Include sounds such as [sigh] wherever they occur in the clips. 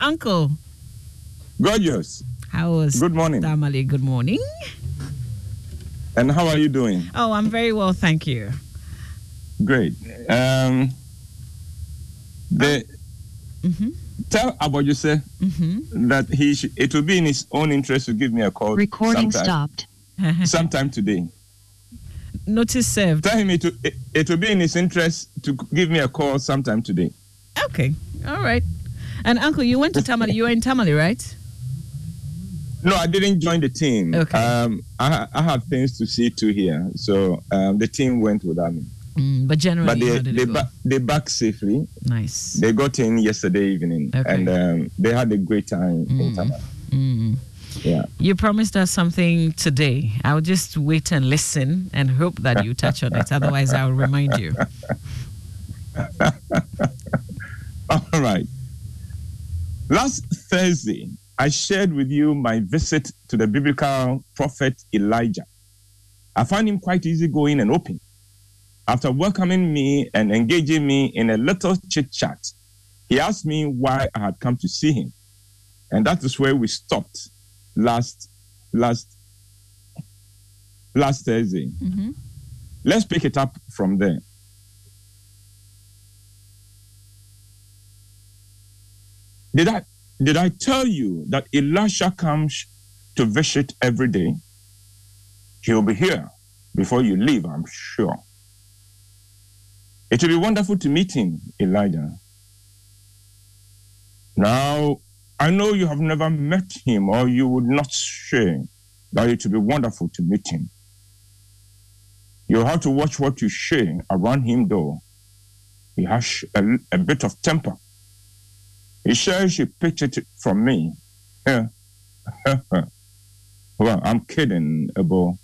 Uncle. Gorgeous. How was Good morning. Damali? Good morning. And how are you doing? Oh, I'm very well, thank you. Great. Um, the Mhm. tell about yourself Mhm. that he sh- it will be in his own interest to give me a call. Recording sometime, stopped. [laughs] Sometime today. Notice served. Tell him it, will- it, it will be in his interest to give me a call sometime today. Okay. All right. And Uncle, you went to Tamale. You were in Tamale, right? No, I didn't join the team. Okay. Um, I, I have things to see to here, so um, the team went without me. Mm, but generally, But they they, ba- they back safely. nice. They got in yesterday evening, Okay. and um, they had a great time in Tamale. Mm. Yeah. You promised us something today. I'll just wait and listen and hope that you touch on it. Otherwise, I'll remind you. [laughs] All right. Last Thursday, I shared with you my visit to the biblical prophet Elijah. I found him quite easygoing and open. After welcoming me and engaging me in a little chit chat, he asked me why I had come to see him. And that is where we stopped last last last Thursday. Mhm. Let's pick it up from there. Did I did I tell you that Elisha comes to visit every day? He'll be here before you leave, I'm sure. It will be wonderful to meet him, Elijah. Now, I know you have never met him, or you would not say that it will be wonderful to meet him. You have to watch what you say around him, though. He has a, a bit of temper. He says he picked it from me. Yeah. [laughs] well, I'm kidding, Ebo.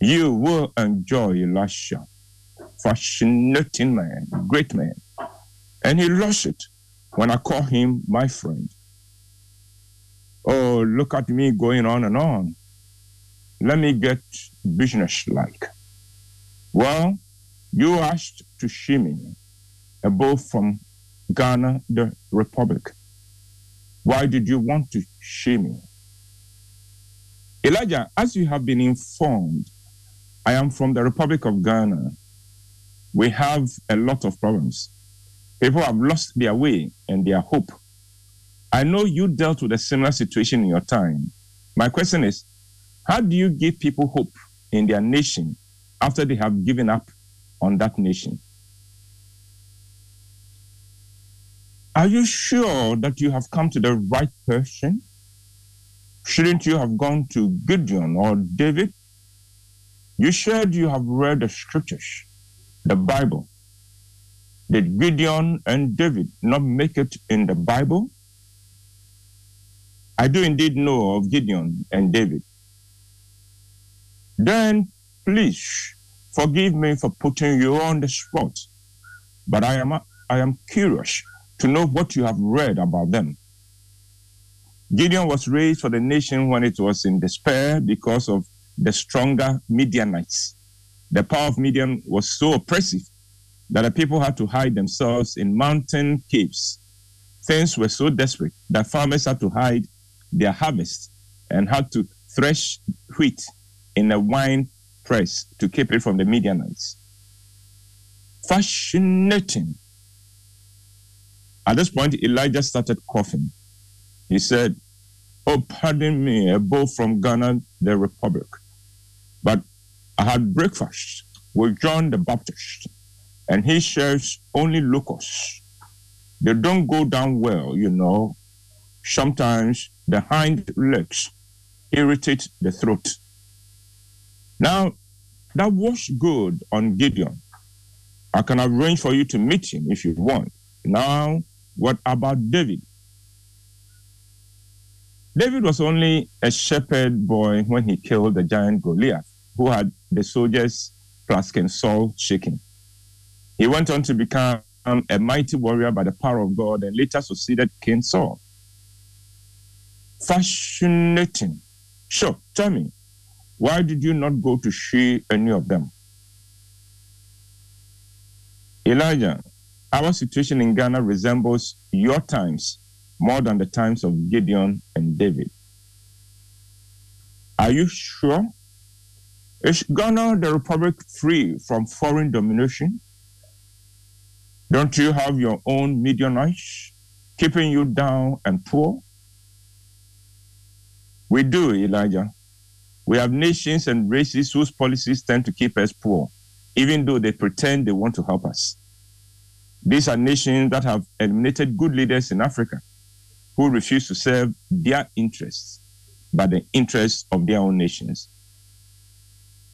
You will enjoy Elisha. Fascinating man, great man. And he lost it when I call him my friend. Oh, look at me going on and on. Let me get business like. Well, you asked to see me, Ebo from Ghana, the Republic? Why did you want to shame me? Elijah, as you have been informed, I am from the Republic of Ghana. We have a lot of problems. People have lost their way and their hope. I know you dealt with a similar situation in your time. My question is how do you give people hope in their nation after they have given up on that nation? Are you sure that you have come to the right person? Shouldn't you have gone to Gideon or David? You said you have read the scriptures, the Bible. Did Gideon and David not make it in the Bible? I do indeed know of Gideon and David. Then please forgive me for putting you on the spot, but I am, I am curious to know what you have read about them. Gideon was raised for the nation when it was in despair because of the stronger Midianites. The power of Midian was so oppressive that the people had to hide themselves in mountain caves. Things were so desperate that farmers had to hide their harvest and had to thresh wheat in a wine press to keep it from the Midianites. Fascinating. At this point, Elijah started coughing. He said, Oh, pardon me, Ebo from Ghana, the Republic. But I had breakfast with John the Baptist, and he shares only locusts. They don't go down well, you know. Sometimes the hind legs irritate the throat. Now, that was good on Gideon. I can arrange for you to meet him if you want. Now, what about David? David was only a shepherd boy when he killed the giant Goliath, who had the soldiers plus King Saul shaking. He went on to become a mighty warrior by the power of God and later succeeded King Saul. Fascinating. Sure, tell me, why did you not go to see any of them? Elijah, our situation in Ghana resembles your times more than the times of Gideon and David. Are you sure? Is Ghana, the republic, free from foreign domination? Don't you have your own Midianites keeping you down and poor? We do, Elijah. We have nations and races whose policies tend to keep us poor, even though they pretend they want to help us. These are nations that have eliminated good leaders in Africa who refuse to serve their interests, but the interests of their own nations.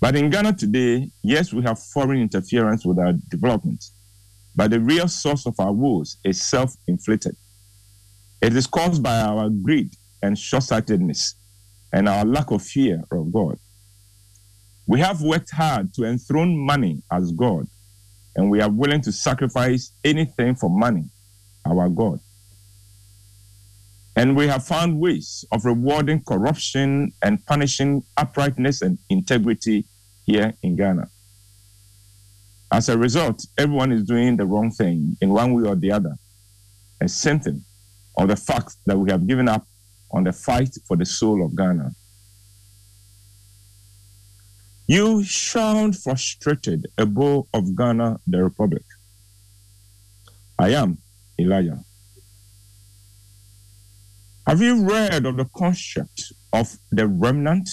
But in Ghana today, yes, we have foreign interference with our development, but the real source of our woes is self inflicted. It is caused by our greed and short sightedness and our lack of fear of God. We have worked hard to enthrone money as God, and we are willing to sacrifice anything for money, our God. And we have found ways of rewarding corruption and punishing uprightness and integrity here in Ghana. As a result, everyone is doing the wrong thing in one way or the other, a symptom of the fact that we have given up on the fight for the soul of Ghana. You sound frustrated, Ebo of Ghana, the Republic. I am, Elijah. Have you read of the concept of the remnant?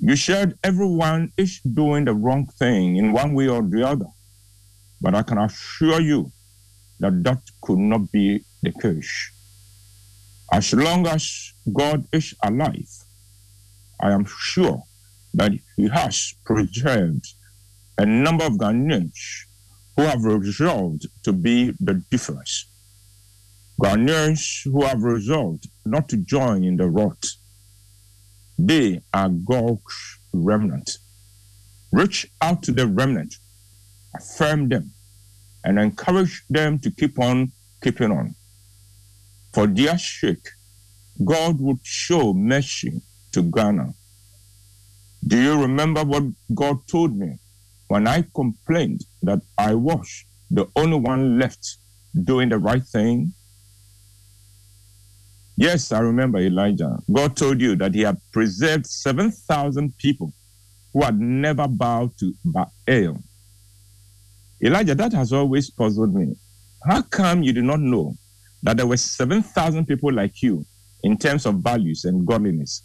You said everyone is doing the wrong thing in one way or the other. But I can assure you that that could not be the case. As long as God is alive, I am sure that He has preserved a number of Ghanaians who have resolved to be the difference. Ghanaians who have resolved not to join in the rot. They are God's remnant. Reach out to the remnant, affirm them, and encourage them to keep on keeping on. For their sake, God would show mercy to Ghana. Do you remember what God told me when I complained that I was the only one left doing the right thing? Yes, I remember Elijah. God told you that he had preserved 7,000 people who had never bowed to Baal. Elijah, that has always puzzled me. How come you do not know that there were 7,000 people like you in terms of values and godliness?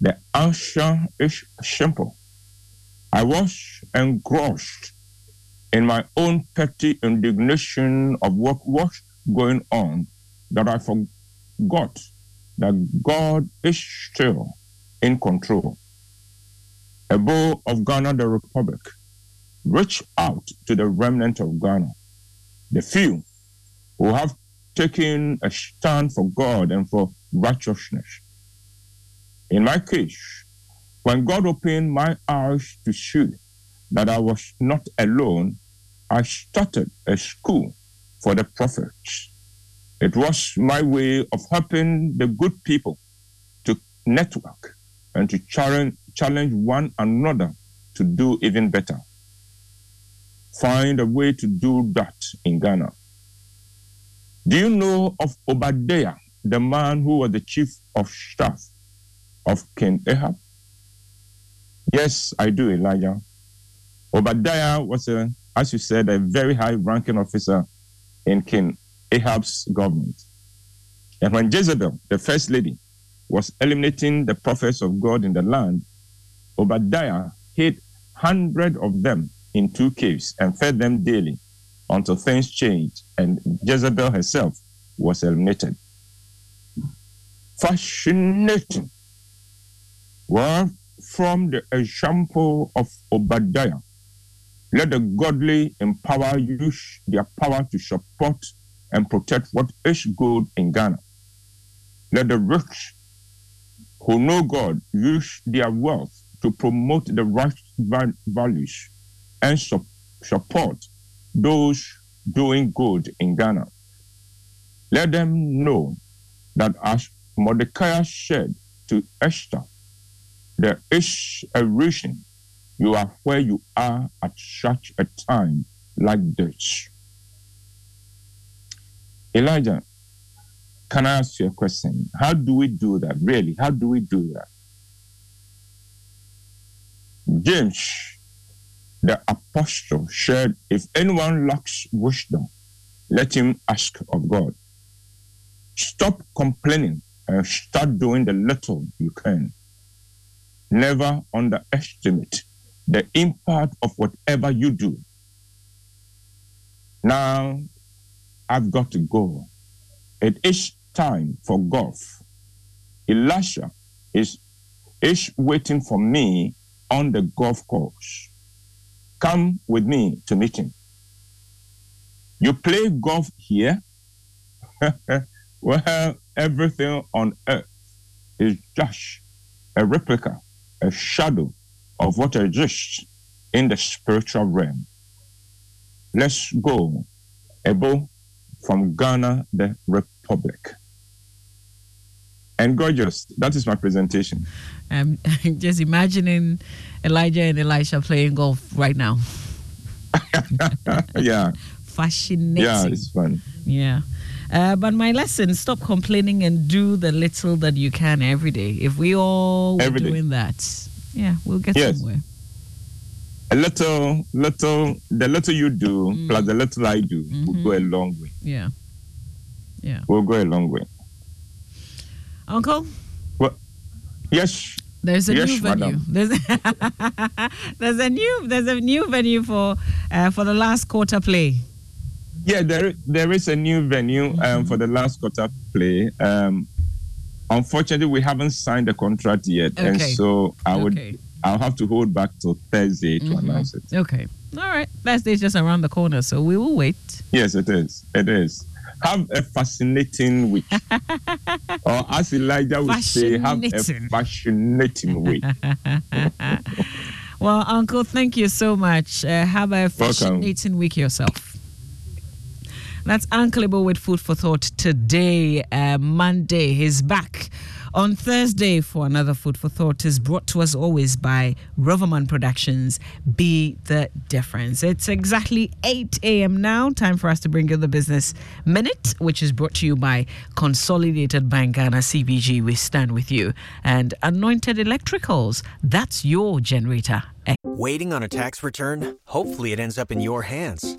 The answer is simple. I was engrossed in my own petty indignation of what was going on that I forgot that God is still in control. Ebo of Ghana, the Republic, reach out to the remnant of Ghana, the few who have taken a stand for God and for righteousness. In my case, when God opened my eyes to see that I was not alone, I started a school for the prophets. It was my way of helping the good people to network and to challenge, one another to do even better. Find a way to do that in Ghana. Do you know of Obadiah, the man who was the chief of staff of King Ahab? Yes, I do, Elijah. Obadiah was, a, as you said, a very high ranking officer in King Ahab's government. And when Jezebel, the first lady, was eliminating the prophets of God in the land, Obadiah hid hundred of them in two caves and fed them daily until things changed and Jezebel herself was eliminated. Fascinating. Well, from the example of Obadiah, let the godly empower use their power to support and protect what is good in Ghana. Let the rich who know God use their wealth to promote the right values and su- support those doing good in Ghana. Let them know that as Mordecai said to Esther, there is a reason you are where you are at such a time like this. Elijah, can I ask you a question? How do we do that? Really, how do we do that? James, the apostle, said, If anyone lacks wisdom, let him ask of God. Stop complaining and start doing the little you can. Never underestimate the impact of whatever you do. Now, I've got to go. It is time for golf. Elisha is, is waiting for me on the golf course. Come with me to meet him. You play golf here? [laughs] well, everything on earth is just a replica, a shadow of what exists in the spiritual realm. Let's go. Ebo, from Ghana, the Republic. And gorgeous. That is my presentation. I'm um, [laughs] just imagining Elijah and Elisha playing golf right now. [laughs] yeah. [laughs] Fascinating. Yeah, it's fun. Yeah. Uh, but my lesson: stop complaining and do the little that you can every day. If we all were doing that, yeah, we'll get yes. somewhere a little, little, the little you do mm. plus the little I do mm-hmm. will go a long way. Yeah. Yeah. Will go a long way. Uncle? Well, yes. There's a yes, new venue. There's, [laughs] there's a new there's a new venue for uh, for the last quarter play. Yeah, there there is a new venue um, for the last quarter play. Um, unfortunately, we haven't signed the contract yet, okay. and so I would okay. I'll have to hold back till Thursday to mm-hmm. announce it. Okay. All right. Thursday is just around the corner, so we will wait. Yes, it is. It is. Have a fascinating week. [laughs] or as Elijah would say, have a fascinating week. [laughs] well, Uncle, thank you so much. Uh, have a fascinating Welcome. week yourself. That's Uncle with Food for Thought today, uh, Monday. He's back on Thursday for another Food for Thought is brought to us always by Roverman Productions. Be the difference. It's exactly 8 a.m. now. Time for us to bring you the Business Minute, which is brought to you by Consolidated Bank Ghana CBG. We stand with you. And Anointed Electricals. That's your generator. Waiting on a tax return? Hopefully, it ends up in your hands.